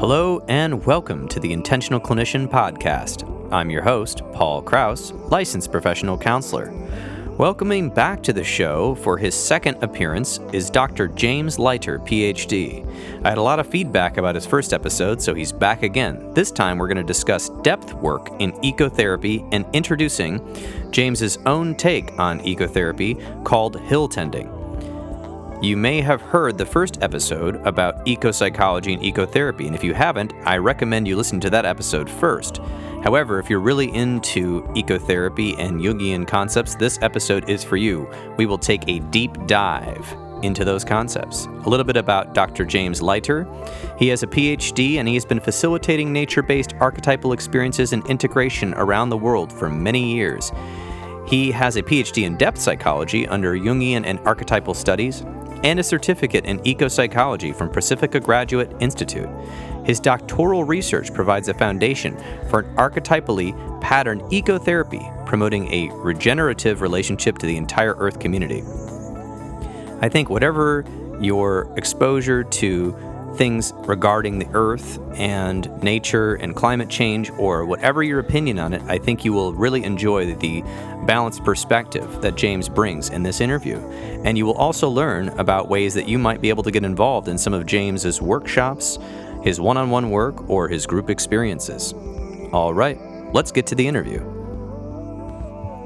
Hello, and welcome to the Intentional Clinician Podcast. I'm your host, Paul Krauss, licensed professional counselor. Welcoming back to the show for his second appearance is Dr. James Liter, PhD. I had a lot of feedback about his first episode, so he's back again. This time we're going to discuss depth work in ecotherapy and introducing James's own take on ecotherapy called hill tending. You may have heard the first episode about ecopsychology and ecotherapy, and if you haven't, I recommend you listen to that episode first. However, if you're really into ecotherapy and Jungian concepts, this episode is for you. We will take a deep dive into those concepts. A little bit about Dr. James Liter. He has a PhD and he has been facilitating nature based archetypal experiences and integration around the world for many years. He has a PhD in depth psychology under Jungian and archetypal studies and a certificate in ecopsychology from Pacifica Graduate Institute. His doctoral research provides a foundation for an archetypally patterned ecotherapy, promoting a regenerative relationship to the entire Earth community. I think whatever your exposure to things regarding the earth and nature and climate change, or whatever your opinion on it, I think you will really enjoy the balanced perspective that James brings in this interview. And you will also learn about ways that you might be able to get involved in some of James's workshops, his one on one work, or his group experiences. All right, let's get to the interview.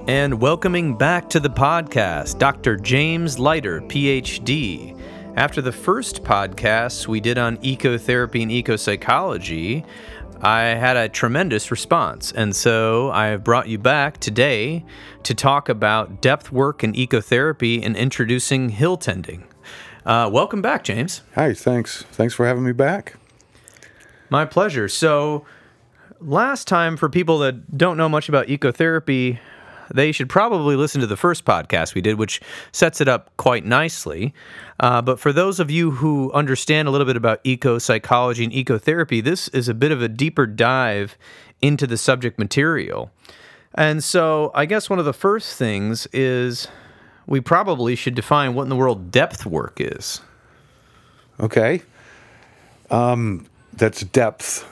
And welcoming back to the podcast, Dr. James Liter, PhD. After the first podcast we did on ecotherapy and ecopsychology, I had a tremendous response. And so I have brought you back today to talk about depth work and ecotherapy and introducing hill tending. Uh, welcome back, James. Hi, thanks. Thanks for having me back. My pleasure. So, last time, for people that don't know much about ecotherapy, they should probably listen to the first podcast we did, which sets it up quite nicely. Uh, but for those of you who understand a little bit about eco psychology and ecotherapy, this is a bit of a deeper dive into the subject material. And so I guess one of the first things is we probably should define what in the world depth work is. Okay. Um, that's depth.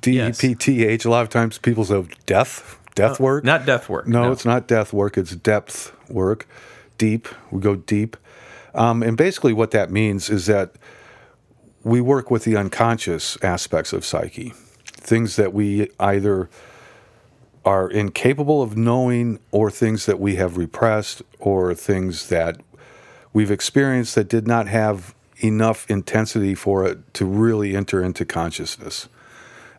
D E P T H. A lot of times people say death death work. Not death work. No, no, it's not death work. It's depth work. Deep. We go deep. Um, and basically, what that means is that we work with the unconscious aspects of psyche, things that we either are incapable of knowing, or things that we have repressed, or things that we've experienced that did not have enough intensity for it to really enter into consciousness.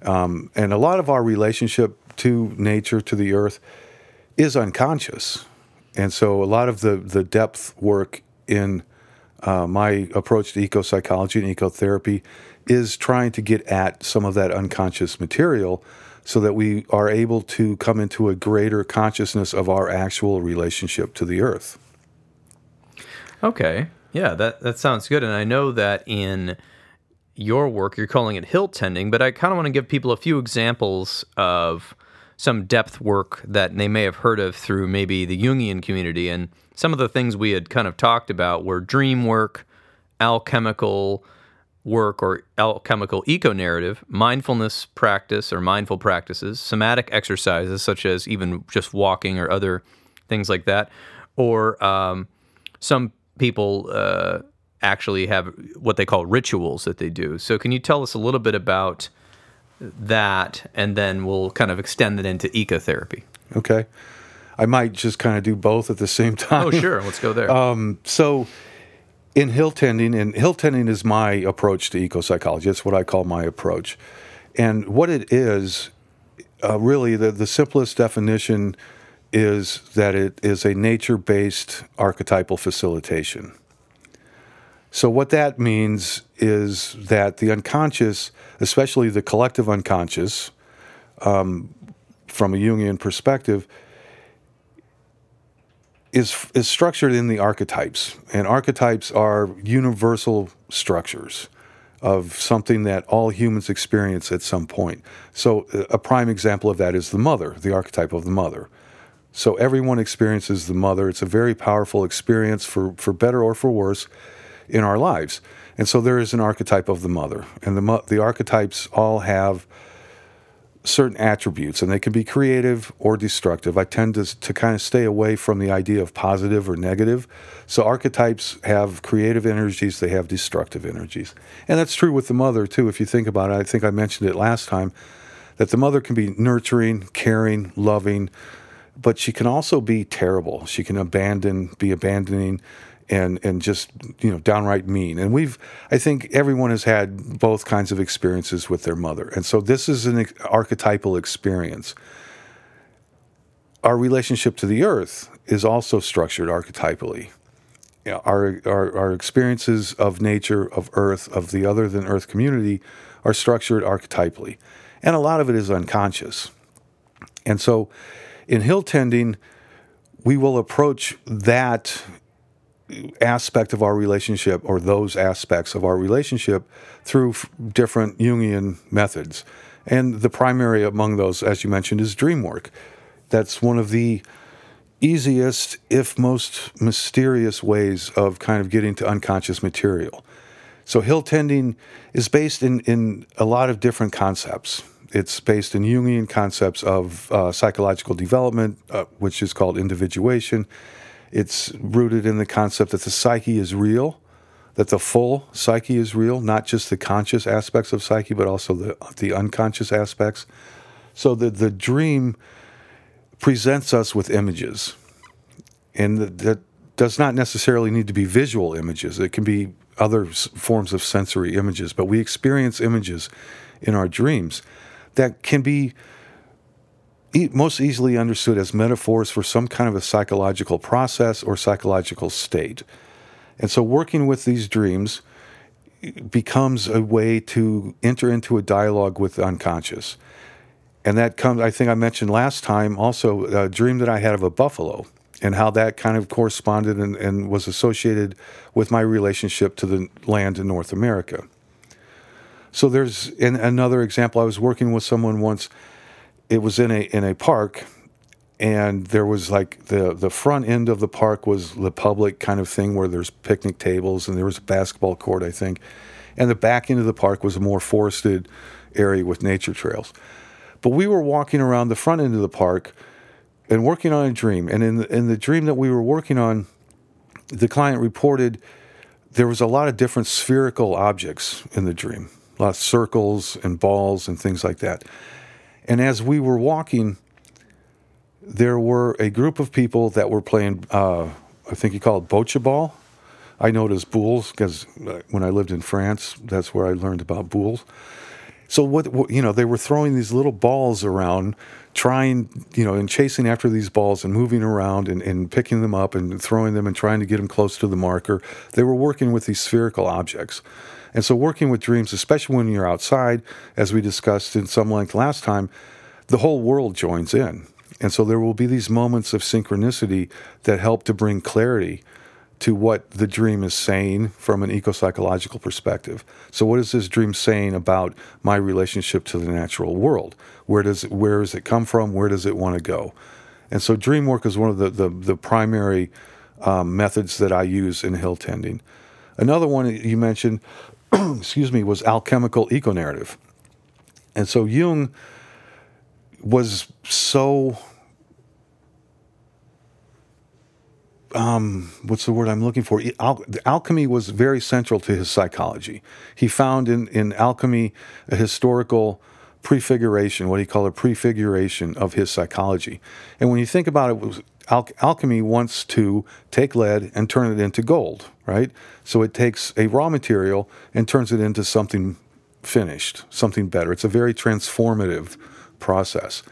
Um, and a lot of our relationship to nature, to the earth, is unconscious. And so a lot of the, the depth work in uh, my approach to eco psychology and ecotherapy is trying to get at some of that unconscious material so that we are able to come into a greater consciousness of our actual relationship to the earth. Okay. Yeah, that, that sounds good. And I know that in your work, you're calling it hill tending, but I kind of want to give people a few examples of some depth work that they may have heard of through maybe the Jungian community. And some of the things we had kind of talked about were dream work, alchemical work or alchemical eco narrative, mindfulness practice or mindful practices, somatic exercises such as even just walking or other things like that, or um, some people uh, actually have what they call rituals that they do. So, can you tell us a little bit about that, and then we'll kind of extend it into ecotherapy. Okay. I might just kind of do both at the same time. Oh, sure. Let's go there. Um, so, in hill tending, and hill tending is my approach to eco psychology. That's what I call my approach. And what it is, uh, really, the, the simplest definition is that it is a nature based archetypal facilitation. So, what that means is that the unconscious, especially the collective unconscious, um, from a Jungian perspective, is, is structured in the archetypes. And archetypes are universal structures of something that all humans experience at some point. So, a prime example of that is the mother, the archetype of the mother. So, everyone experiences the mother. It's a very powerful experience for, for better or for worse in our lives. And so there is an archetype of the mother, and the the archetypes all have certain attributes, and they can be creative or destructive. I tend to, to kind of stay away from the idea of positive or negative. So archetypes have creative energies, they have destructive energies. And that's true with the mother, too, if you think about it. I think I mentioned it last time that the mother can be nurturing, caring, loving, but she can also be terrible. She can abandon, be abandoning, and and just you know downright mean. And we've I think everyone has had both kinds of experiences with their mother, and so this is an archetypal experience. Our relationship to the earth is also structured archetypally. You know, our, our our experiences of nature, of earth, of the other than earth community are structured archetypally, and a lot of it is unconscious. And so, in hill tending, we will approach that aspect of our relationship or those aspects of our relationship through f- different Jungian methods. And the primary among those, as you mentioned, is dream work. That's one of the easiest, if most mysterious ways of kind of getting to unconscious material. So, hill tending is based in, in a lot of different concepts. It's based in Jungian concepts of uh, psychological development, uh, which is called individuation it's rooted in the concept that the psyche is real, that the full psyche is real, not just the conscious aspects of psyche, but also the, the unconscious aspects. So the, the dream presents us with images. And that does not necessarily need to be visual images, it can be other forms of sensory images, but we experience images in our dreams that can be most easily understood as metaphors for some kind of a psychological process or psychological state. And so, working with these dreams becomes a way to enter into a dialogue with the unconscious. And that comes, I think I mentioned last time, also a dream that I had of a buffalo and how that kind of corresponded and, and was associated with my relationship to the land in North America. So, there's another example, I was working with someone once it was in a in a park and there was like the the front end of the park was the public kind of thing where there's picnic tables and there was a basketball court I think. And the back end of the park was a more forested area with nature trails. But we were walking around the front end of the park and working on a dream. And in the, in the dream that we were working on the client reported there was a lot of different spherical objects in the dream. A lot of circles and balls and things like that and as we were walking, there were a group of people that were playing, uh, I think you call it bocce ball. I know it as boules because uh, when I lived in France, that's where I learned about boules. So what, what, you know, they were throwing these little balls around, trying, you know, and chasing after these balls and moving around and, and picking them up and throwing them and trying to get them close to the marker. They were working with these spherical objects. And so, working with dreams, especially when you're outside, as we discussed in some length last time, the whole world joins in. And so, there will be these moments of synchronicity that help to bring clarity to what the dream is saying from an eco psychological perspective. So, what is this dream saying about my relationship to the natural world? Where does it, where does it come from? Where does it want to go? And so, dream work is one of the the, the primary um, methods that I use in hill tending. Another one you mentioned excuse me, was alchemical eco narrative. And so Jung was so um, what's the word I'm looking for? Al- alchemy was very central to his psychology. He found in, in alchemy a historical prefiguration, what he called a prefiguration of his psychology. And when you think about it, al- alchemy wants to take lead and turn it into gold, right? So it takes a raw material and turns it into something finished, something better. It's a very transformative process.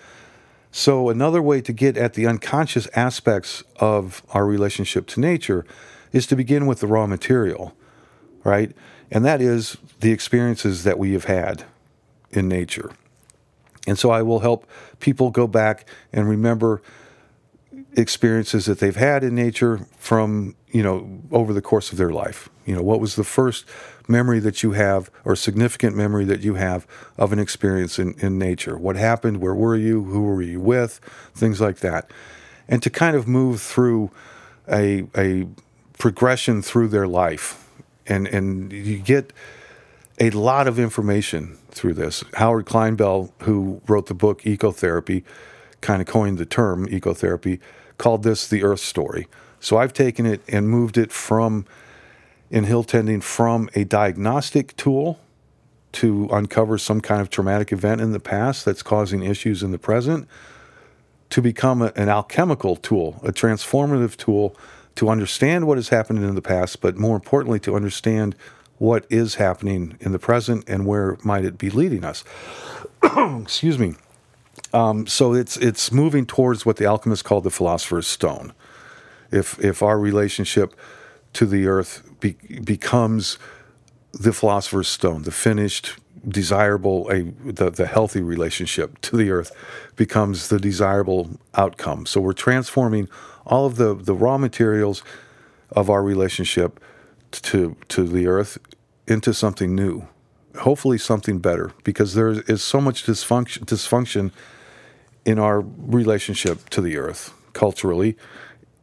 So, another way to get at the unconscious aspects of our relationship to nature is to begin with the raw material, right? And that is the experiences that we have had in nature. And so I will help people go back and remember experiences that they've had in nature from you know over the course of their life. You know what was the first memory that you have or significant memory that you have of an experience in, in nature? What happened? Where were you? Who were you with? Things like that. And to kind of move through a, a progression through their life and and you get a lot of information through this. Howard Clinebell, who wrote the book Ecotherapy, kind of coined the term ecotherapy, called this the Earth story. So I've taken it and moved it from in hill tending from a diagnostic tool to uncover some kind of traumatic event in the past that's causing issues in the present to become a, an alchemical tool, a transformative tool to understand what has happened in the past, but more importantly, to understand what is happening in the present and where might it be leading us. Excuse me. Um, so it's it's moving towards what the alchemists called the philosopher's stone. If if our relationship to the earth be, becomes the philosopher's stone, the finished, desirable, a the, the healthy relationship to the earth becomes the desirable outcome. So we're transforming all of the, the raw materials of our relationship to to the earth into something new, hopefully something better, because there is so much dysfunction dysfunction in our relationship to the earth culturally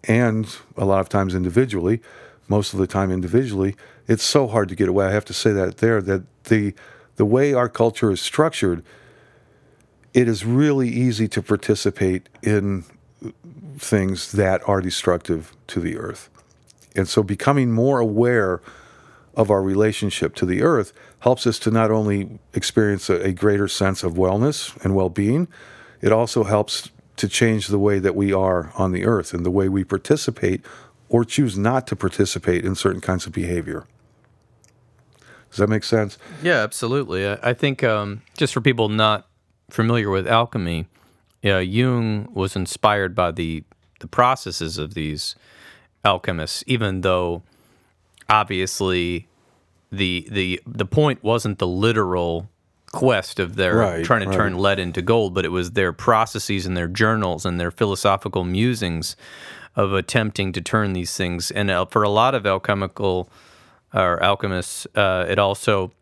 and a lot of times individually most of the time individually it's so hard to get away. I have to say that there that the the way our culture is structured it is really easy to participate in things that are destructive to the earth. And so becoming more aware of our relationship to the earth helps us to not only experience a, a greater sense of wellness and well-being it also helps to change the way that we are on the earth and the way we participate or choose not to participate in certain kinds of behavior. Does that make sense? Yeah, absolutely. I, think um, just for people not familiar with alchemy, yeah, Jung was inspired by the the processes of these alchemists, even though obviously the the the point wasn't the literal quest of their right, trying to right. turn lead into gold, but it was their processes and their journals and their philosophical musings of attempting to turn these things. And uh, for a lot of alchemical or alchemists, uh, it also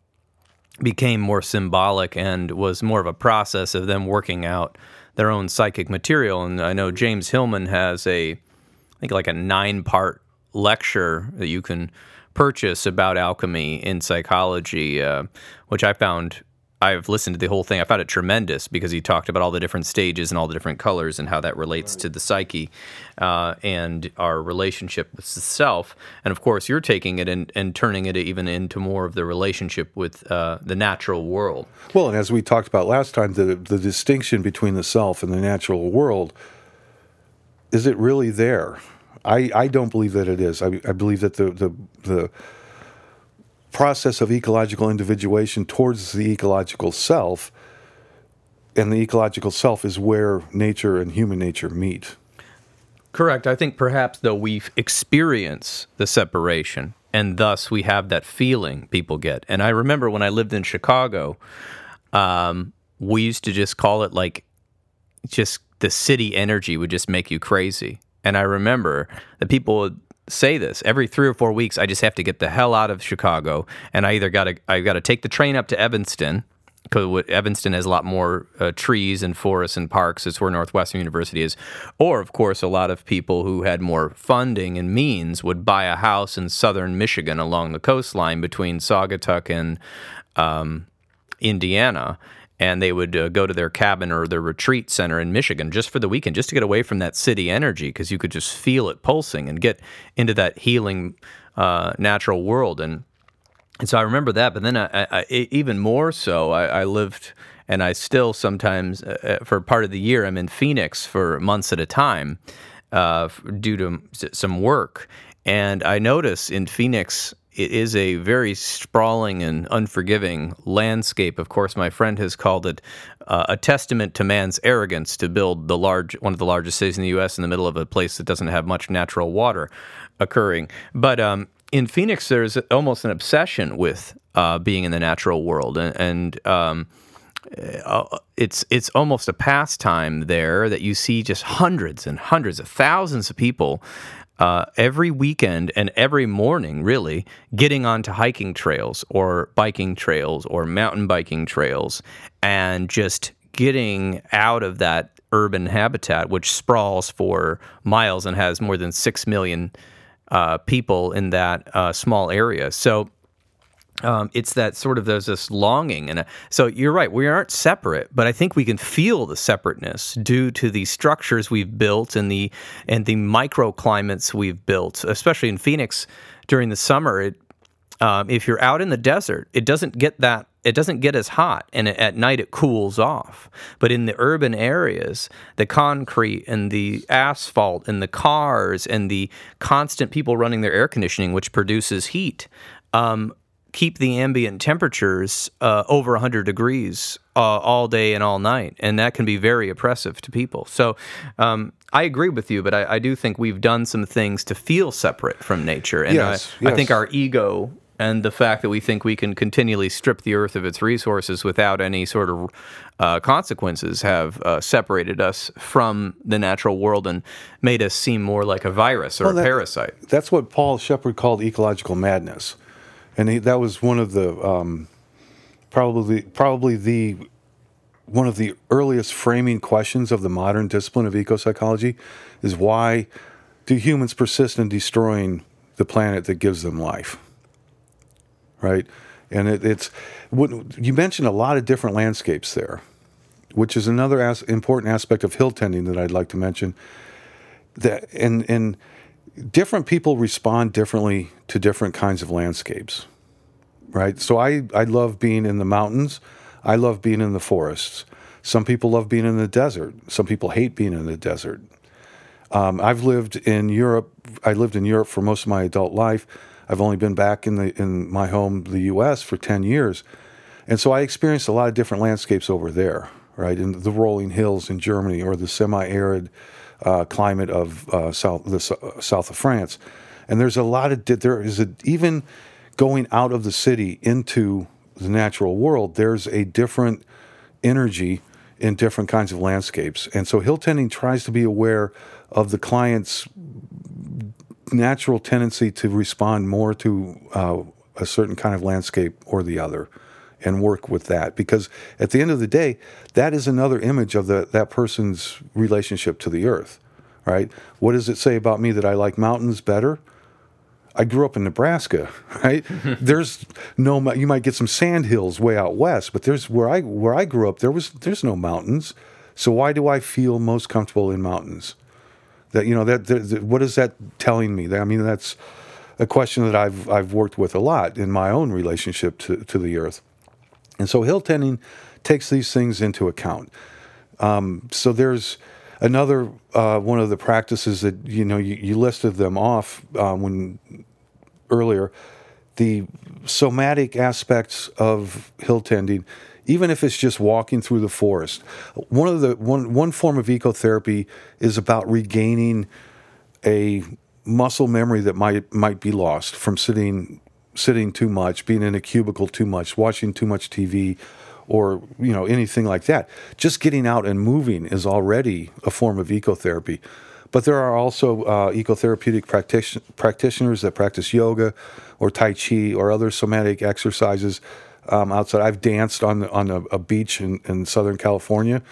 became more symbolic and was more of a process of them working out their own psychic material. And I know James Hillman has a, I think like a nine part lecture that you can purchase about alchemy in psychology, uh, which I found I've listened to the whole thing. I found it tremendous because he talked about all the different stages and all the different colors and how that relates right. to the psyche uh, and our relationship with the self. And of course, you're taking it and, and turning it even into more of the relationship with uh, the natural world. Well, and as we talked about last time, the, the distinction between the self and the natural world is it really there? I, I don't believe that it is. I, I believe that the, the, the process of ecological individuation towards the ecological self, and the ecological self is where nature and human nature meet. Correct. I think perhaps though we experience the separation, and thus we have that feeling people get. And I remember when I lived in Chicago, um, we used to just call it like just the city energy would just make you crazy. And I remember that people would say this every three or four weeks. I just have to get the hell out of Chicago, and I either got to I got to take the train up to Evanston because Evanston has a lot more uh, trees and forests and parks. It's where Northwestern University is. Or, of course, a lot of people who had more funding and means would buy a house in southern Michigan along the coastline between Saugatuck and um, Indiana and they would uh, go to their cabin or their retreat center in Michigan just for the weekend, just to get away from that city energy because you could just feel it pulsing and get into that healing uh, natural world. And and so I remember that. But then I, I, even more so, I, I, lived and I still sometimes uh, uh for part of the year I'm in Phoenix for months at a time uh, due to some work. And I notice in Phoenix it is a very sprawling and unforgiving landscape. Of course, my friend has called it uh, a testament to man's arrogance to build the large one of the largest cities in the U.S. in the middle of a place that doesn't have much natural water occurring. But um, in Phoenix, there's almost an obsession with uh, being in the natural world, and, and um, uh, it's it's almost a pastime there that you see just hundreds and hundreds of thousands of people uh, every weekend and every morning, really, getting onto hiking trails or biking trails or mountain biking trails and just getting out of that urban habitat, which sprawls for miles and has more than 6 million uh, people in that uh, small area. So um, it's that sort of there's this longing and so you're right we aren't separate but i think we can feel the separateness due to the structures we've built and the and the microclimates we've built especially in phoenix during the summer. It, um, if you're out in the desert it doesn't get that it doesn't get as hot and at night it cools off. But in the urban areas the concrete and the asphalt and the cars and the constant people running their air conditioning which produces heat um, keep the ambient temperatures uh, over 100 degrees uh, all day and all night, and that can be very oppressive to people. So um, I agree with you, but I, I, do think we've done some things to feel separate from nature, and yes, I, yes. I think our ego and the fact that we think we can continually strip the earth of its resources without any sort of uh, consequences have uh, separated us from the natural world and made us seem more like a virus or well, a that, parasite. That's what Paul Shepard called ecological madness and he, that was one of the um, probably probably the one of the earliest framing questions of the modern discipline of ecopsychology is why do humans persist in destroying the planet that gives them life? Right? And it, it's you mentioned a lot of different landscapes there which is another as, important aspect of hill tending that i'd like to mention. That and and different people respond differently to different kinds of landscapes, right? So I, I love being in the mountains. I love being in the forests. Some people love being in the desert. Some people hate being in the desert. Um, I've lived in Europe. I lived in Europe for most of my adult life. I've only been back in the in my home, the U.S., for ten years, and so I experienced a lot of different landscapes over there, right? In the rolling hills in Germany or the semi-arid uh, climate of uh, south the south of France, and there's a lot of there is a, even going out of the city into the natural world. There's a different energy in different kinds of landscapes, and so hill tending tries to be aware of the client's natural tendency to respond more to uh, a certain kind of landscape or the other and work with that. Because at the end of the day that is another image of the, that person's relationship to the earth right? What does it say about me that i like mountains better i grew up in nebraska right? There's no you might get some sand hills way out west but there's where i where i grew up there was there's no mountains. So why do i feel most comfortable in mountains? That you know that, that, that what is that telling me? I mean that's a question that i've i've worked with a lot in my own relationship to, to the earth. And so hill tending takes these things into account. Um, so there's another uh, one of the practices that you know you, you listed them off uh, when earlier. The somatic aspects of hill tending, even if it's just walking through the forest. One of the one one form of ecotherapy is about regaining a muscle memory that might might be lost from sitting sitting too much, being in a cubicle too much, watching too much TV, or you know anything like that. Just getting out and moving is already a form of ecotherapy. But there are also uh, ecotherapeutic practition- practitioners that practice yoga or tai chi or other somatic exercises um, outside. I've danced on on a, a beach in, in Southern California.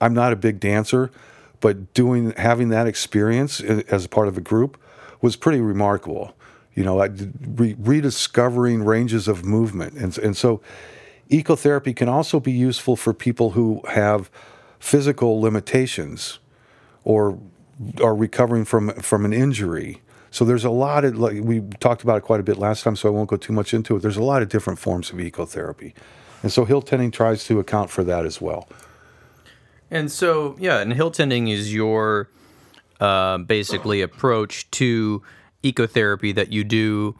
I'm not a big dancer, but doing having that experience as part of a group was pretty remarkable you know, re- rediscovering ranges of movement. And, and so ecotherapy can also be useful for people who have physical limitations or are recovering from, from an injury. So there's a lot of, like, we talked about it quite a bit last time, so I won't go too much into it. There's a lot of different forms of ecotherapy. And so hill tending tries to account for that as well. And so, yeah, and hill tending is your uh, basically approach to ecotherapy that you do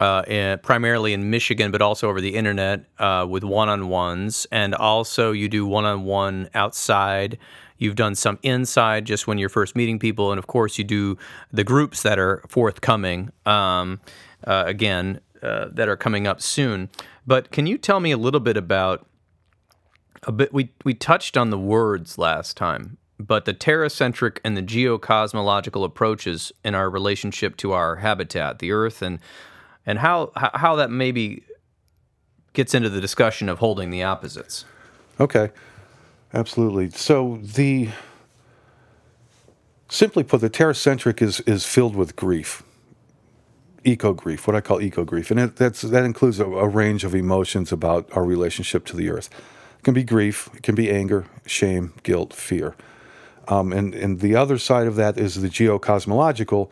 uh, in, primarily in Michigan, but also over the internet uh, with one on ones. And also, you do one on one outside. You've done some inside just when you're first meeting people. And of course, you do the groups that are forthcoming um, uh, again, uh, that are coming up soon. But can you tell me a little bit about? A bit, we, we touched on the words last time, but the terracentric and the geocosmological approaches in our relationship to our habitat, the Earth, and and how how that maybe gets into the discussion of holding the opposites. Okay, absolutely. So the simply put, the terracentric is is filled with grief. eco grief, what I call eco grief, and it, that's that includes a, a, range of emotions about our relationship to the earth. It can be grief, it can be anger, shame, guilt, fear, um, and and the other side of that is the geocosmological,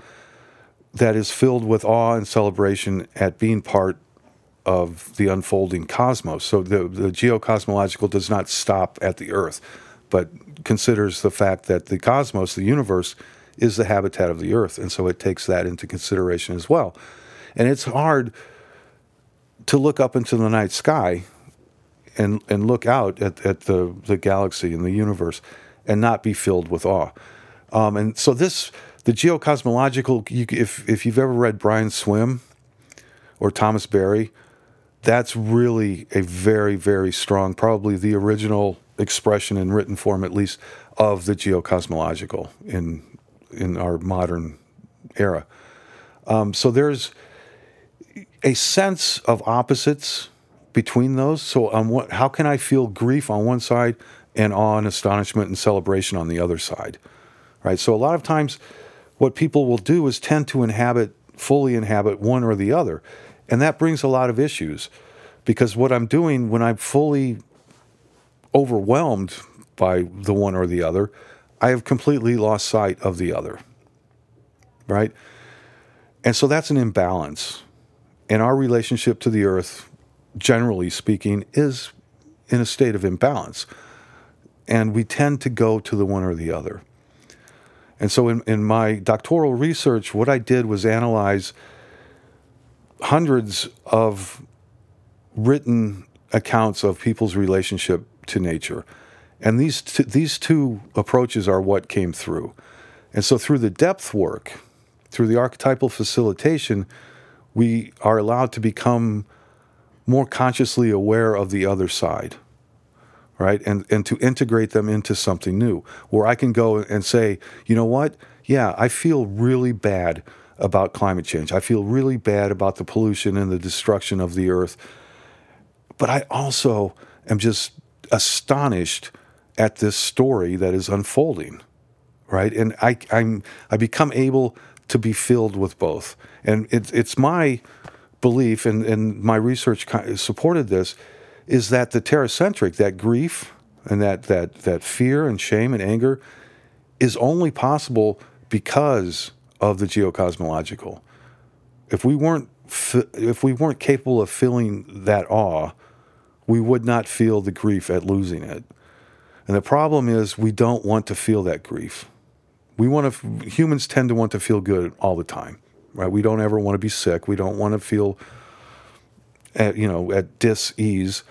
that is filled with awe and celebration at being part of the unfolding cosmos. So the the geocosmological does not stop at the earth, but considers the fact that the cosmos, the universe is the habitat of the earth. And so it takes that into consideration as well. And it's hard to look up into the night sky and, and look out at, at the, the galaxy and the universe and not be filled with awe. Um, and so this, the geocosmological, you, if, if you've ever read Brian Swimme or Thomas Berry, that's really a very, very strong, probably the original expression in written form, at least, of the geocosmological in in our modern era. Um, so there's a sense of opposites between those. So on what, how can I feel grief on one side and awe and astonishment and celebration on the other side, right? So a lot of times, what people will do is tend to inhabit fully inhabit one or the other, and that brings a lot of issues because what I'm doing when I'm fully overwhelmed by the one or the other I have completely lost sight of the other. Right? And so that's an imbalance. And our relationship to the earth, generally speaking, is in a state of imbalance. And we tend to go to the one or the other. And so in, in my doctoral research, what I did was analyze hundreds of written accounts of people's relationship to nature and these t- these two approaches are what came through. And so through the depth work, through the archetypal facilitation, we are allowed to become more consciously aware of the other side. Right? And and to integrate them into something new. Where I can go and say, you know what? Yeah, I feel really bad about climate change. I feel really bad about the pollution and the destruction of the earth. But I also am just astonished at this story that is unfolding, right? And I, I'm I become able to be filled with both, and it's it's my belief, and and my research supported this, is that the terracentric, that grief and that that that fear and shame and anger, is only possible because of the geocosmological. If we weren't if we weren't capable of feeling that awe, we would not feel the grief at losing it. And the problem is we don't want to feel that grief. We want to humans tend to want to feel good all the time, right? We don't ever want to be sick. We don't want to feel at, you know, at dis-ease.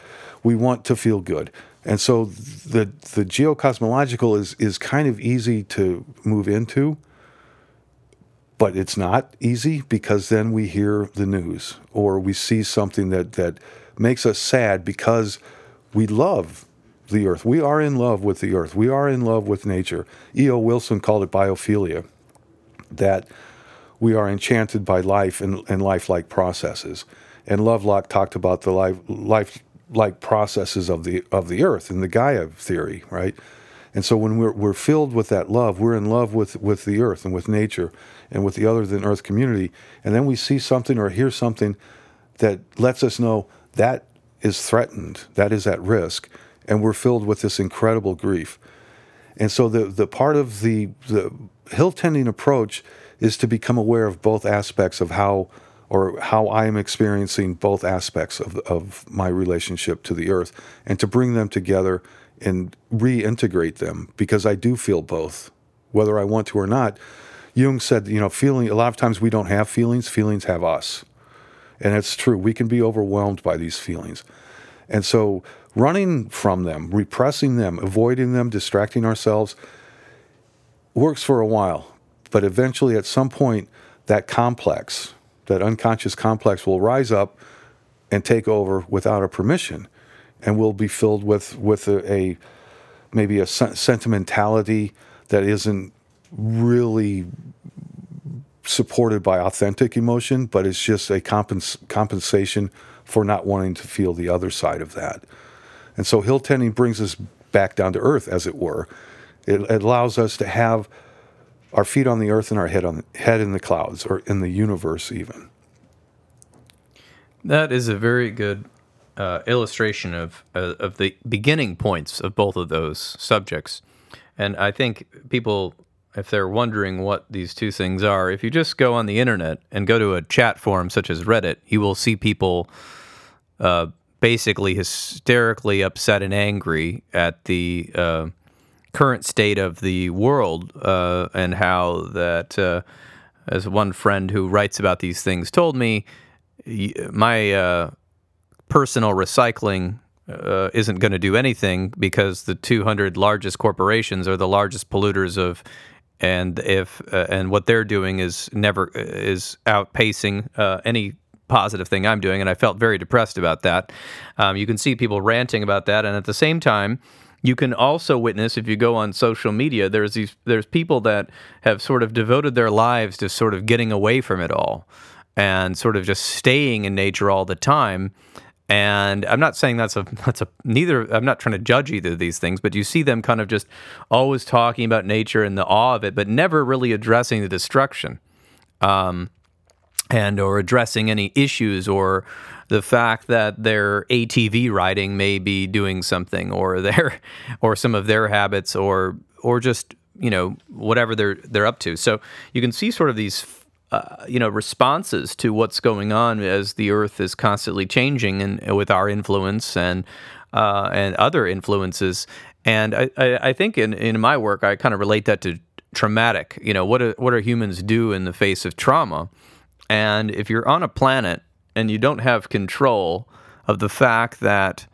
We want to feel good. And so the the geocosmological is is kind of easy to move into, but it's not easy because then we hear the news or we see something that that makes us sad because we love the earth. We are in love with the earth. We are in love with nature. E.O. Wilson called it biophilia, that we are enchanted by life and, and lifelike processes. And Lovelock talked about the life-like processes of the, of the earth in the Gaia theory, right? And so when we're, we're filled with that love, we're in love with, with the earth and with nature and with the other than earth community. And then we see something or hear something that lets us know that is threatened, that is at risk and we're filled with this incredible grief. And so the the part of the the hill tending approach is to become aware of both aspects of how or how I am experiencing both aspects of, of my relationship to the earth and to bring them together and reintegrate them because I do feel both, whether I want to or not. Jung said, you know, feeling, a lot of times we don't have feelings, feelings have us. And it's true. We can be overwhelmed by these feelings. And so running from them, repressing them, avoiding them, distracting ourselves works for a while. But eventually, at some point, that complex, that unconscious complex will rise up and take over without a permission. And we'll be filled with, with a, a maybe a sentimentality that isn't really supported by authentic emotion, but it's just a compens- compensation for not wanting to feel the other side of that. And so hill tending brings us back down to earth, as it were. It, it allows us to have our feet on the earth and our head on head in the clouds or in the universe even. That is a very good uh, illustration of uh, of the beginning points of both of those subjects, and I think people, if they're wondering what these two things are, if you just go on the internet and go to a chat forum such as Reddit, you will see people. Uh, basically hysterically upset and angry at the uh, current state of the world uh, and how that, uh, as one friend who writes about these things told me, my uh, personal recycling uh, isn't going to do anything because the 200 largest corporations are the largest polluters of and if uh, and what they're doing is never is outpacing uh, any positive thing I'm doing and I felt very depressed about that. Um, you can see people ranting about that and at the same time you can also witness if you go on social media there's these there's people that have sort of devoted their lives to sort of getting away from it all and sort of just staying in nature all the time. And I'm not saying that's a that's a neither. I'm not trying to judge either of these things, but you see them kind of just always talking about nature and the awe of it, but never really addressing the destruction, um, and or addressing any issues or the fact that their ATV riding may be doing something, or their or some of their habits, or or just you know whatever they're they're up to. So you can see sort of these uh, you know responses to what's going on as the Earth is constantly changing and with our influence and uh, and other influences. And I, I, I think in, in my work I kind of relate that to traumatic. You know what do, what do humans do in the face of trauma? And if you're on a planet and you don't have control of the fact that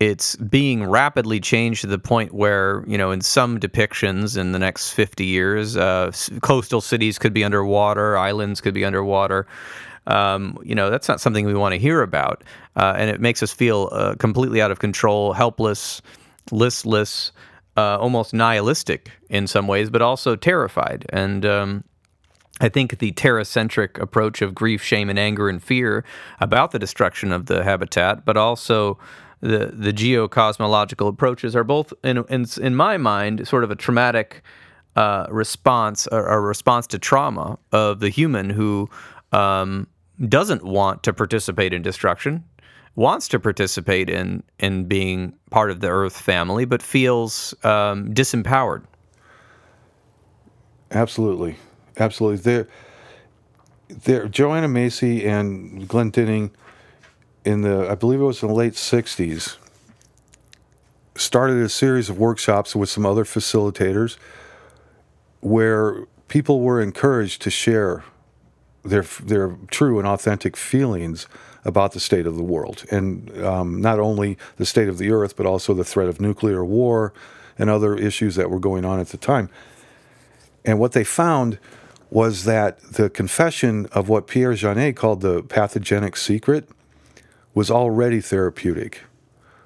it's being rapidly changed to the point where you know in some depictions in the next 50 years uh, coastal cities could be underwater islands could be underwater. Um, you know that's not something we want to hear about uh, and it makes us feel uh, completely out of control helpless listless uh, almost nihilistic in some ways but also terrified. And um, I think the terracentric approach of grief, shame, and anger and fear about the destruction of the habitat, but also the the geocosmological approaches are both in in, in my mind sort of a traumatic uh, response a response to trauma of the human who um, doesn't want to participate in destruction, wants to participate in in being part of the Earth family, but feels um, disempowered. Absolutely, absolutely. There, there. Joanna Macy and Glenn Glendinning in the, I believe it was in the late 60s, started a series of workshops with some other facilitators where people were encouraged to share their their true and authentic feelings about the state of the world, and um, not only the state of the earth, but also the threat of nuclear war and other issues that were going on at the time. And what they found was that the confession of what Pierre Janet called the pathogenic secret was already therapeutic.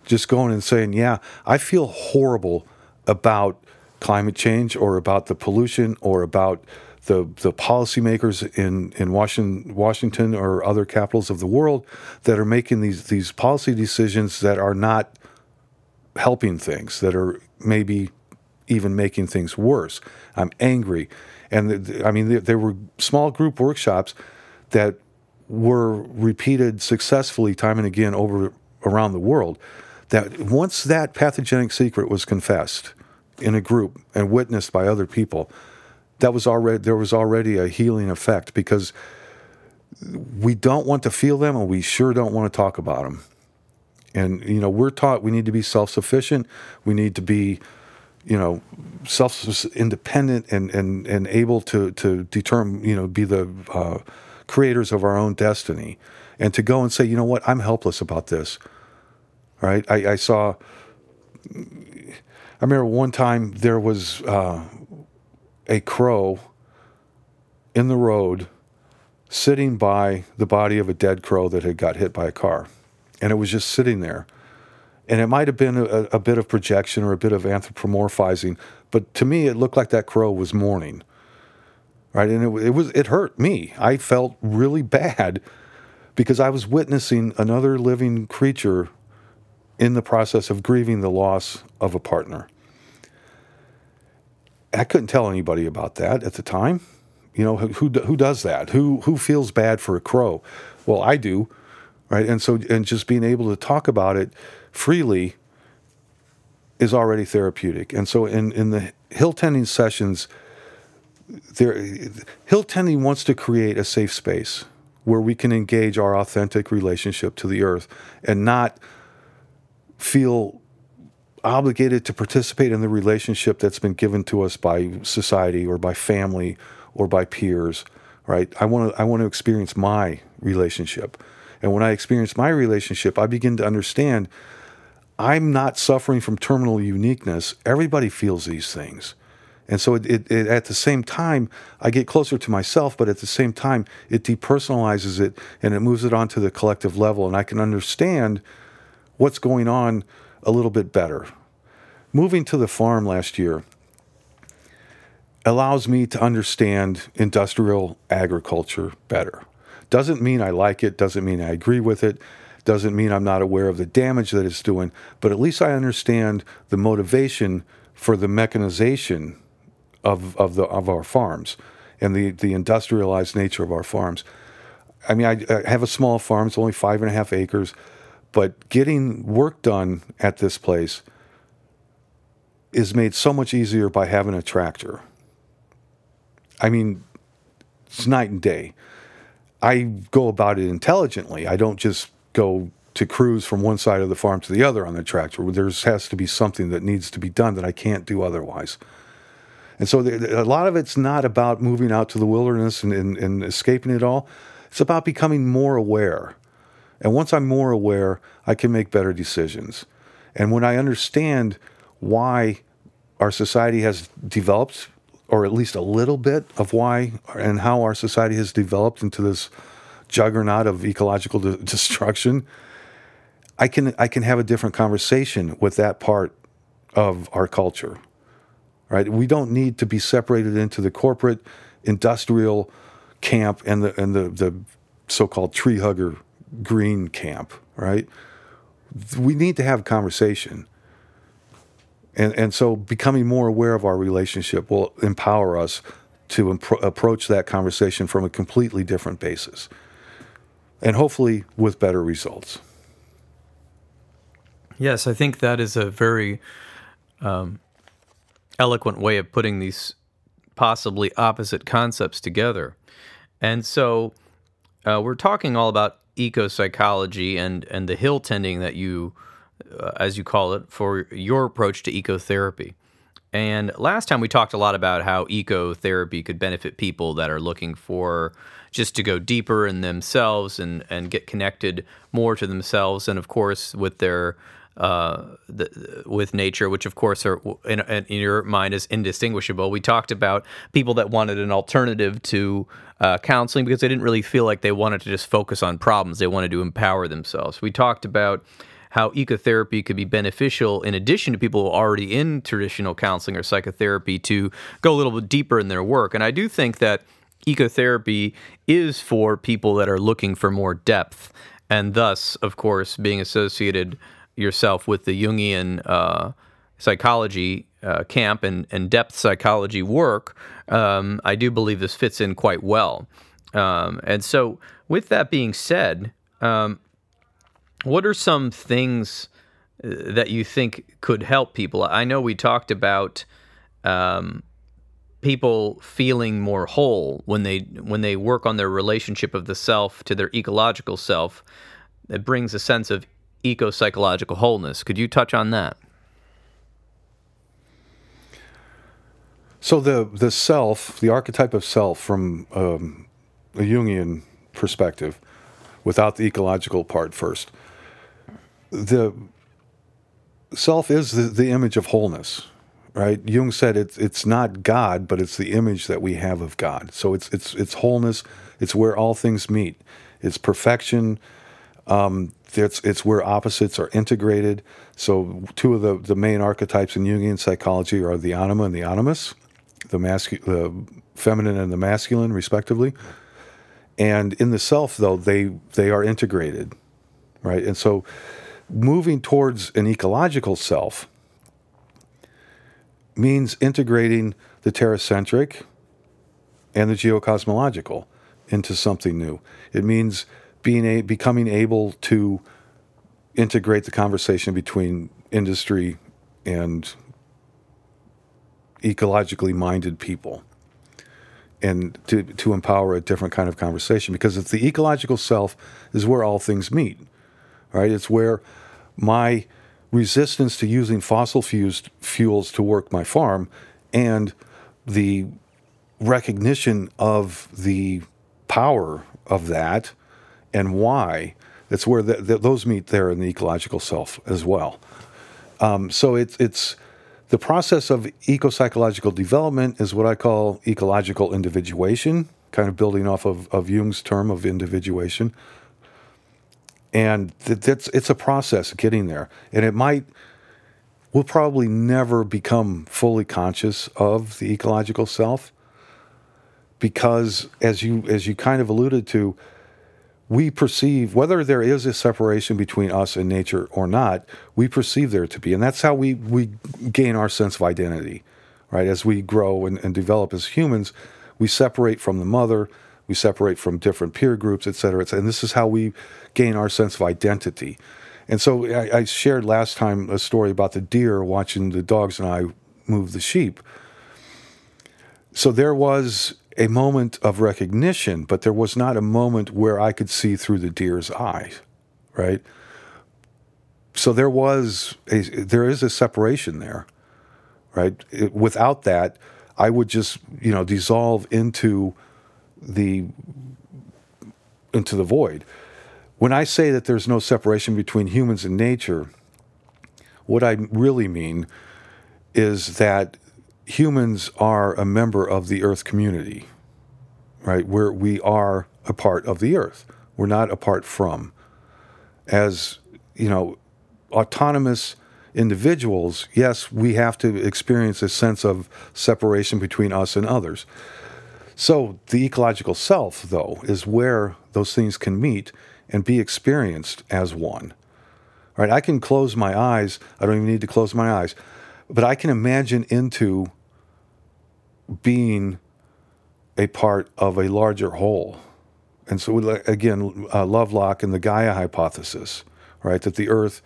Just going and saying, yeah, I feel horrible about climate change or about the pollution or about the, the policymakers in, in Washington, Washington or other capitals of the world that are making these, these policy decisions that are not helping things, that are maybe even making things worse. I'm angry. And I mean, there, there were small group workshops that were repeated successfully time and again over around the world that once that pathogenic secret was confessed in a group and witnessed by other people that was already there was already a healing effect because we don't want to feel them and we sure don't want to talk about them and you know we're taught we need to be self-sufficient. We need to be you know self independent and and and able to to determine you know be the uh, creators of our own destiny. And to go and say, you know what, I'm helpless about this. Right? I, I saw, I remember one time there was uh, a crow in the road sitting by the body of a dead crow that had got hit by a car. And it was just sitting there. And it might have been a, a, bit of projection or a bit of anthropomorphizing, but to me, it looked like that crow was mourning right? And it, it was it hurt me. I felt really bad because I was witnessing another living creature in the process of grieving the loss of a partner. I couldn't tell anybody about that at the time. You know, who, who, does that? Who, who feels bad for a crow? Well, I do. right? And so, and just being able to talk about it freely is already therapeutic. And so, in in the Hilltending sessions, there Hilltending wants to create a safe space where we can engage our authentic relationship to the earth and not feel obligated to participate in the relationship that's been given to us by society or by family or by peers right i want to i want to experience my relationship and when i experience my relationship i begin to understand i'm not suffering from terminal uniqueness everybody feels these things and so it, it, it, at the same time i get closer to myself but at the same time it depersonalizes it and it moves it onto the collective level and i can understand what's going on a little bit better. Moving to the farm last year allows me to understand industrial agriculture better. Doesn't mean I like it, doesn't mean I agree with it, doesn't mean I'm not aware of the damage that it's doing, but at least I understand the motivation for the mechanization of, of, the, of our farms and the, the industrialized nature of our farms. I mean, I, I have a small farm, it's only five and a half acres. But getting work done at this place is made so much easier by having a tractor. I mean, it's night and day. I go about it intelligently. I don't just go to cruise from one side of the farm to the other on the tractor. There has to be something that needs to be done that I can't do otherwise. And so a lot of it's not about moving out to the wilderness and, and, and escaping it all. It's about becoming more aware and once I'm more aware, I can make better decisions. And when I understand why our society has developed, or at least a little bit of why and how our society has developed into this juggernaut of ecological de- destruction, I can I can have a different conversation with that part of our culture. Right? We don't need to be separated into the corporate industrial camp and the and the, the so-called tree hugger green camp, right? We need to have conversation. And, and so becoming more aware of our relationship will empower us to approach that conversation from a completely different basis and hopefully with better results. Yes, I think that is a very um, eloquent way of putting these possibly opposite concepts together. And so uh, we're talking all about eco psychology and and the Hilltending that you, uh, as you call it, for your approach to ecotherapy. And last time we talked a lot about how ecotherapy could benefit people that are looking for just to go deeper in themselves and, and get connected more to themselves, and of course with their uh, the, with nature, which of course are in, in, your mind is indistinguishable. We talked about people that wanted an alternative to uh, counseling because they didn't really feel like they wanted to just focus on problems. They wanted to empower themselves. We talked about how ecotherapy could be beneficial in addition to people who are already in traditional counseling or psychotherapy to go a little bit deeper in their work. And I do think that ecotherapy is for people that are looking for more depth and thus, of course, being associated yourself with the Jungian uh, psychology uh, camp and, and depth psychology work, um, I do believe this fits in quite well. Um, and so, with that being said, um, what are some things uh, that you think could help people? I know we talked about um, people feeling more whole when they when they work on their relationship of the self to their ecological self. It brings a sense of eco psychological wholeness. Could you touch on that? So the the self, the archetype of self, from um, a Jungian perspective, without the ecological part first, the self is the, the image of wholeness, right? Jung said it's it's not God, but it's the image that we have of God. So it's it's it's wholeness. It's where all things meet. It's perfection. Um, it's, it's where opposites are integrated. So, two of the, the main archetypes in Jungian psychology are the anima and the animus, the, mascu- the feminine and the masculine, respectively. And in the self, though, they, they are integrated, right? And so, moving towards an ecological self means integrating the terracentric and the geocosmological into something new. It means being a, becoming able to integrate the conversation between industry and ecologically minded people and to, to empower a different kind of conversation because it's the ecological self is where all things meet right it's where my resistance to using fossil fuels to work my farm and the recognition of the power of that and why it's where the, the, those meet there in the ecological self as well um, so it's it's the process of eco psychological development is what I call ecological individuation, kind of building off of, of Jung's term of individuation. And that's it's a process getting there, and it might we'll probably never become fully conscious of the ecological self because as you as you kind of alluded to we perceive whether there is a separation between us and nature or not we perceive there to be. And that's how we we gain our sense of identity right? As we grow and, and develop as humans we separate from the mother we separate from different peer groups et cetera, et cetera and this is how we gain our sense of identity and so I, I shared last time a story about the deer watching the dogs and i move the sheep so there was a moment of recognition, but there was not a moment where I could see through the deer's eyes, right? So there was a there is a separation there, right? It, without that, I would just you know dissolve into the into the void. When I say that there's no separation between humans and nature, what I really mean is that humans are a member of the Earth community, right? Where we are a part of the Earth. We're not apart from. As, you know, autonomous individuals, yes, we have to experience a sense of separation between us and others. So the ecological self, though, is where those things can meet and be experienced as one. Right? I can close my eyes. I don't even need to close my eyes, but I can imagine into being a part of a larger whole. And so, again, uh, Lovelock and the Gaia hypothesis, right? That the Earth,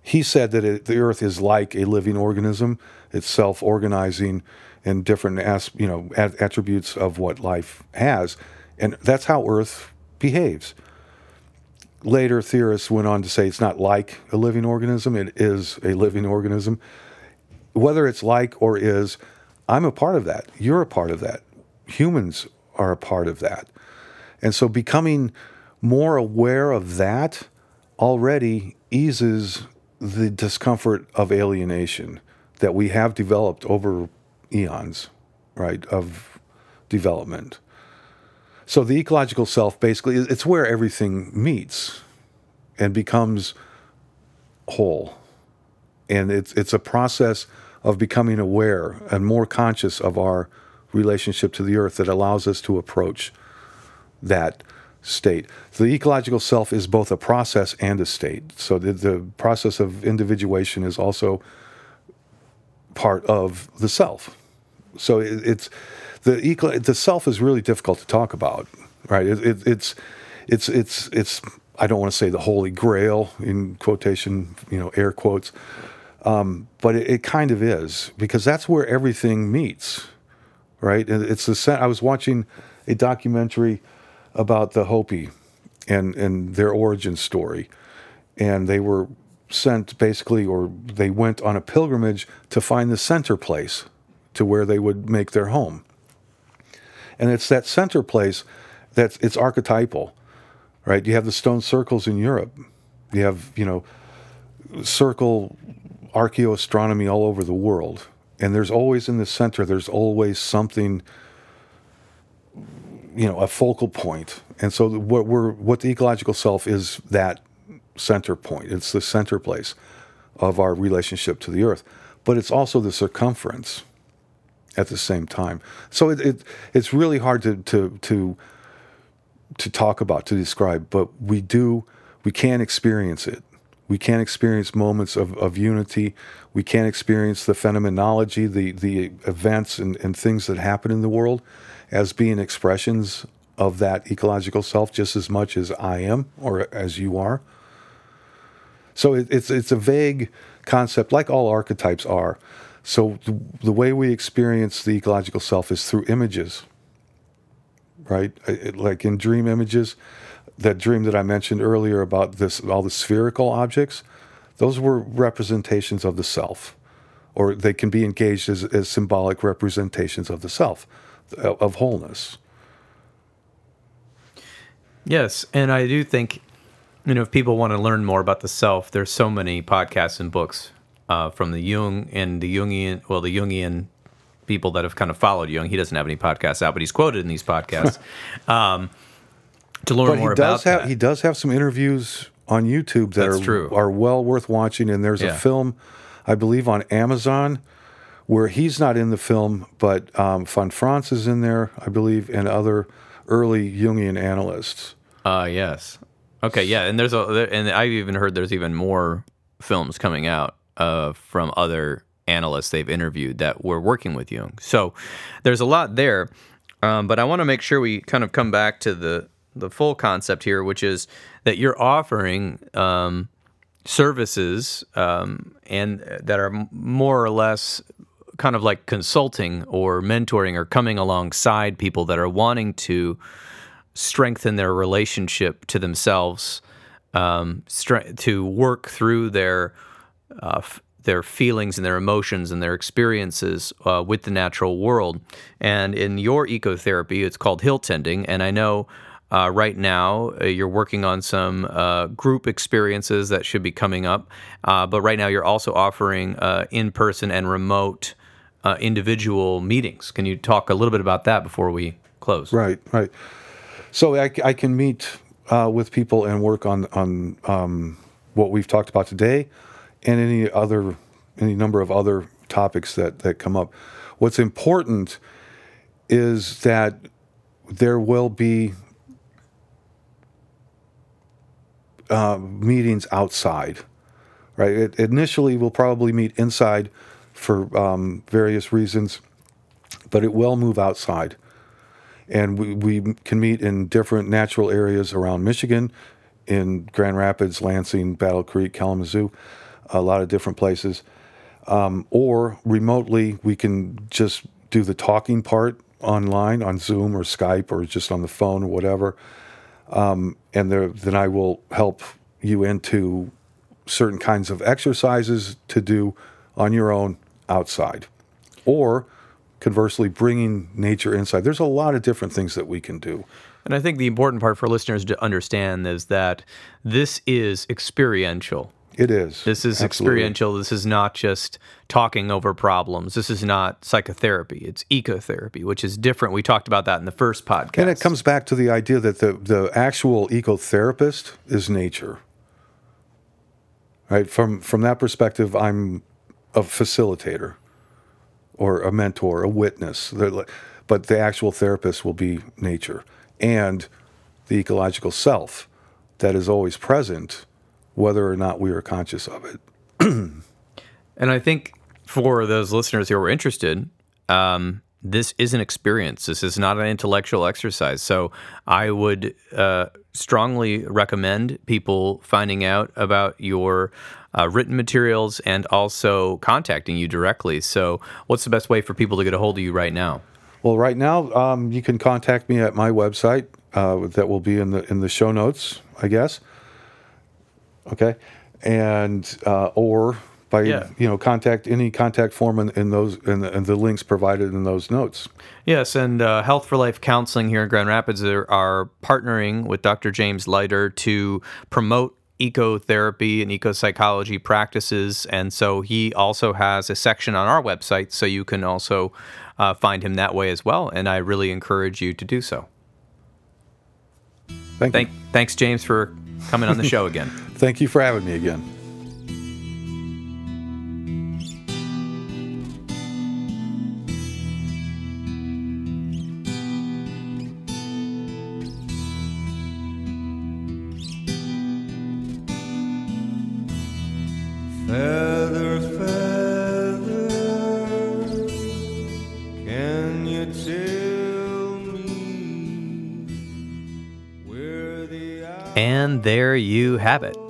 he said that it, the Earth is like a living organism. It's self-organizing and different, as, you know, attributes of what life has, and that's how Earth behaves. Later, theorists went on to say it's not like a living organism; it is a living organism. Whether it's like or is, I'm a part of that. You're a part of that. Humans are a part of that. And so becoming more aware of that already eases the discomfort of alienation that we have developed over eons, right, of development. So the ecological self basically it's where everything meets and becomes whole. And it's it's a process of becoming aware and more conscious of our relationship to the earth that allows us to approach that state. The ecological self is both a process and a state. So the, the process of individuation is also part of the self. So it, it's the eco, the self is really difficult to talk about, right? It, it, it's it's it's it's I don't want to say the holy grail in quotation, you know, air quotes, um, but it, kind of is because that's where everything meets, right? It's the I was watching a documentary about the Hopi and and their origin story, and they were sent basically, or they went on a pilgrimage to find the center place to where they would make their home. And it's that center place that's it's archetypal, right? You have the stone circles in Europe. You have you know circle archaeoastronomy all over the world. And there's always in the center, there's always something, you know, a focal point. And so what we're what the ecological self is that center point. It's the center place of our relationship to the earth. But it's also the circumference at the same time. So it, it it's really hard to to to to talk about, to describe, but we do we can experience it we can't experience moments of, of unity. We can't experience the phenomenology, the, the events and, and things that happen in the world as being expressions of that ecological self just as much as I am or as you are. So it, it's it's a vague concept, like all archetypes are. So the, the way we experience the ecological self is through images, right? It, like in dream images, that dream that I mentioned earlier about this all the spherical objects, those were representations of the self, or they can be engaged as, as symbolic representations of the self, of wholeness. Yes, and I do think, you know, if people want to learn more about the self, there's so many podcasts and books uh, from the Jung and the Jungian, well, the Jungian people that have kind of followed Jung. He doesn't have any podcasts out, but he's quoted in these podcasts um, to learn but more he does about have that. he does have some interviews on YouTube that That's are true. are well worth watching. And there's Yeah. a film, I believe, on Amazon where he's not in the film, but um, Von Franz is in there, I believe, and other early Jungian analysts. Uh, yes. Okay, yeah, and there's a and I've even heard there's even more films coming out uh, from other analysts they've interviewed that were working with Jung. So there's a lot there, um, but I want to make sure we kind of come back to the the full concept here, which is that you're offering um, services um, and that are more or less kind of like consulting or mentoring or coming alongside people that are wanting to strengthen their relationship to themselves, um, stre- to work through their uh, f- their feelings and their emotions and their experiences uh, with the natural world. And in your ecotherapy, it's called Hilltending. And I know uh, right now uh, you're working on some uh, group experiences that should be coming up. Uh, but right now you're also offering uh, in person and remote individual meetings. Can you talk a little bit about that before we close? Right, right. So I, I can meet with people and work on on um, what we've talked about today, and any other any number of other topics that that come up. What's important is that there will be uh, meetings outside, right? It, initially, we'll probably meet inside for um, various reasons, but it will move outside and we, we can meet in different natural areas around Michigan, in Grand Rapids, Lansing, Battle Creek, Kalamazoo, a lot of different places. Um, or remotely, we can just do the talking part online on Zoom or Skype or just on the phone or whatever. Um, and there, then I will help you into certain kinds of exercises to do on your own outside. Or conversely, bringing nature inside. There's a lot of different things that we can do. And I think the important part for listeners to understand is that this is experiential. It is. This is Absolutely. experiential. This is not just talking over problems. This is not psychotherapy. It's ecotherapy, which is different. We talked about that in the first podcast. And it comes back to the idea that the, the actual ecotherapist is nature. Right? From from that perspective, I'm a facilitator or a mentor, a witness. But the actual therapist will be nature and the ecological self that is always present, whether or not we are conscious of it. And I think for those listeners who are interested, um, this is an experience. This is not an intellectual exercise. So I would uh, strongly recommend people finding out about your uh, written materials and also contacting you directly. So, what's the best way for people to get a hold of you right now? Well, right now, um, you can contact me at my website. Uh, that will be in the in the show notes, I guess. Okay, and uh, or by Yeah. you know contact any contact form in, in those in the, in the links provided in those notes. Yes, and uh, Health for Life Counseling here in Grand Rapids are, are partnering with Dr. James Liter to promote ecotherapy and ecopsychology practices. And so he also has a section on our website, so you can also uh, find him that way as well. And I really encourage you to do so. Thank, Thank, thanks, James, for coming on the show again. Thank you for having me again.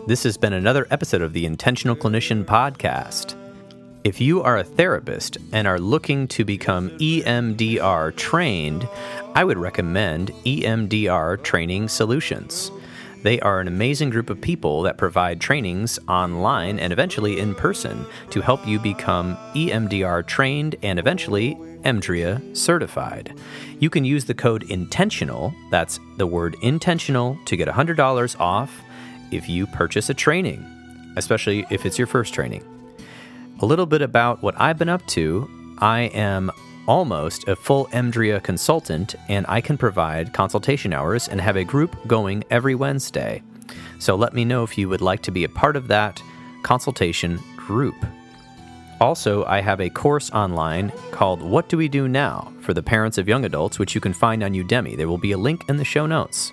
This has been another episode of the Intentional Clinician Podcast. If you are a therapist and are looking to become EMDR trained, I would recommend EMDR Training Solutions. They are an amazing group of people that provide trainings online and eventually in person to help you become EMDR trained and eventually EMDRIA certified. You can use the code intentional, that's the word intentional, to get $100 off if you purchase a training, especially if it's your first training. A little bit about what I've been up to. I am almost a full EMDRIA consultant, and I can provide consultation hours and have a group going every Wednesday. So let me know if you would like to be a part of that consultation group. Also, I have a course online called What Do We Do Now for the parents of young adults, which you can find on Udemy. There will be a link in the show notes.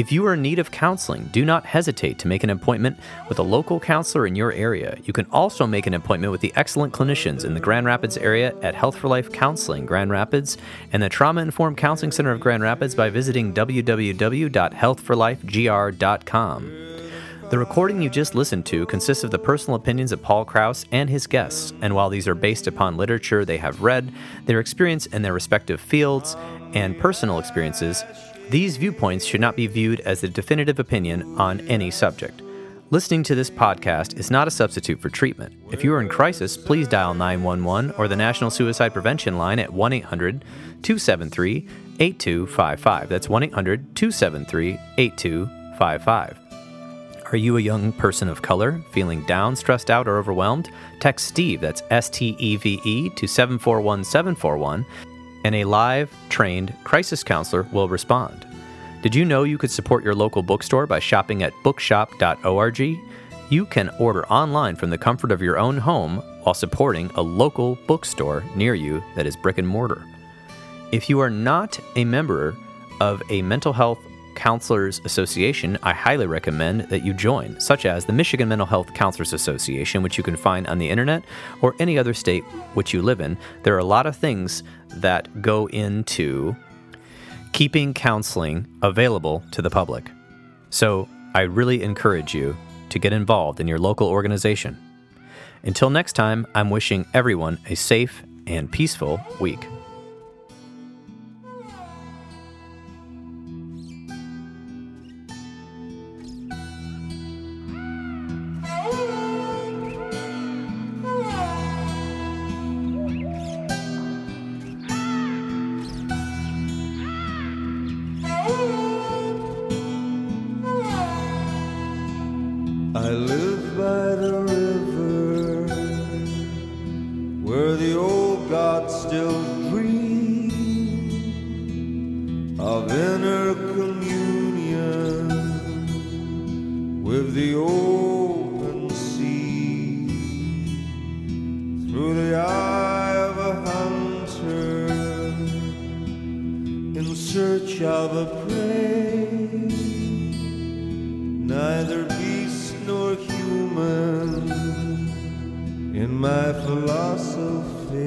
If you are in need of counseling, do not hesitate to make an appointment with a local counselor in your area. You can also make an appointment with the excellent clinicians in the Grand Rapids area at Health for Life Counseling Grand Rapids and the Trauma Informed Counseling Center of Grand Rapids by visiting www.healthforlifegr.com. The recording you just listened to consists of the personal opinions of Paul Krauss and his guests, and while these are based upon literature they have read, their experience in their respective fields, and personal experiences, these viewpoints should not be viewed as the definitive opinion on any subject. Listening to this podcast is not a substitute for treatment. If you are in crisis, please dial 911 or the National Suicide Prevention Line at 1 800 273 8255. That's 1 800 273 8255. Are you a young person of color, feeling down, stressed out, or overwhelmed? Text Steve, that's S T E V E, to 741 741 and a live, trained crisis counselor will respond. Did you know you could support your local bookstore by shopping at bookshop.org? You can order online from the comfort of your own home while supporting a local bookstore near you that is brick and mortar. If you are not a member of a mental health counselors association, I highly recommend that you join, such as the Michigan Mental Health Counselors Association, which you can find on the internet or any other state which you live in. There are a lot of things that go into keeping counseling available to the public. So I really encourage you to get involved in your local organization. Until next time, I'm wishing everyone a safe and peaceful week. Search of a prey neither beast nor human in my philosophy.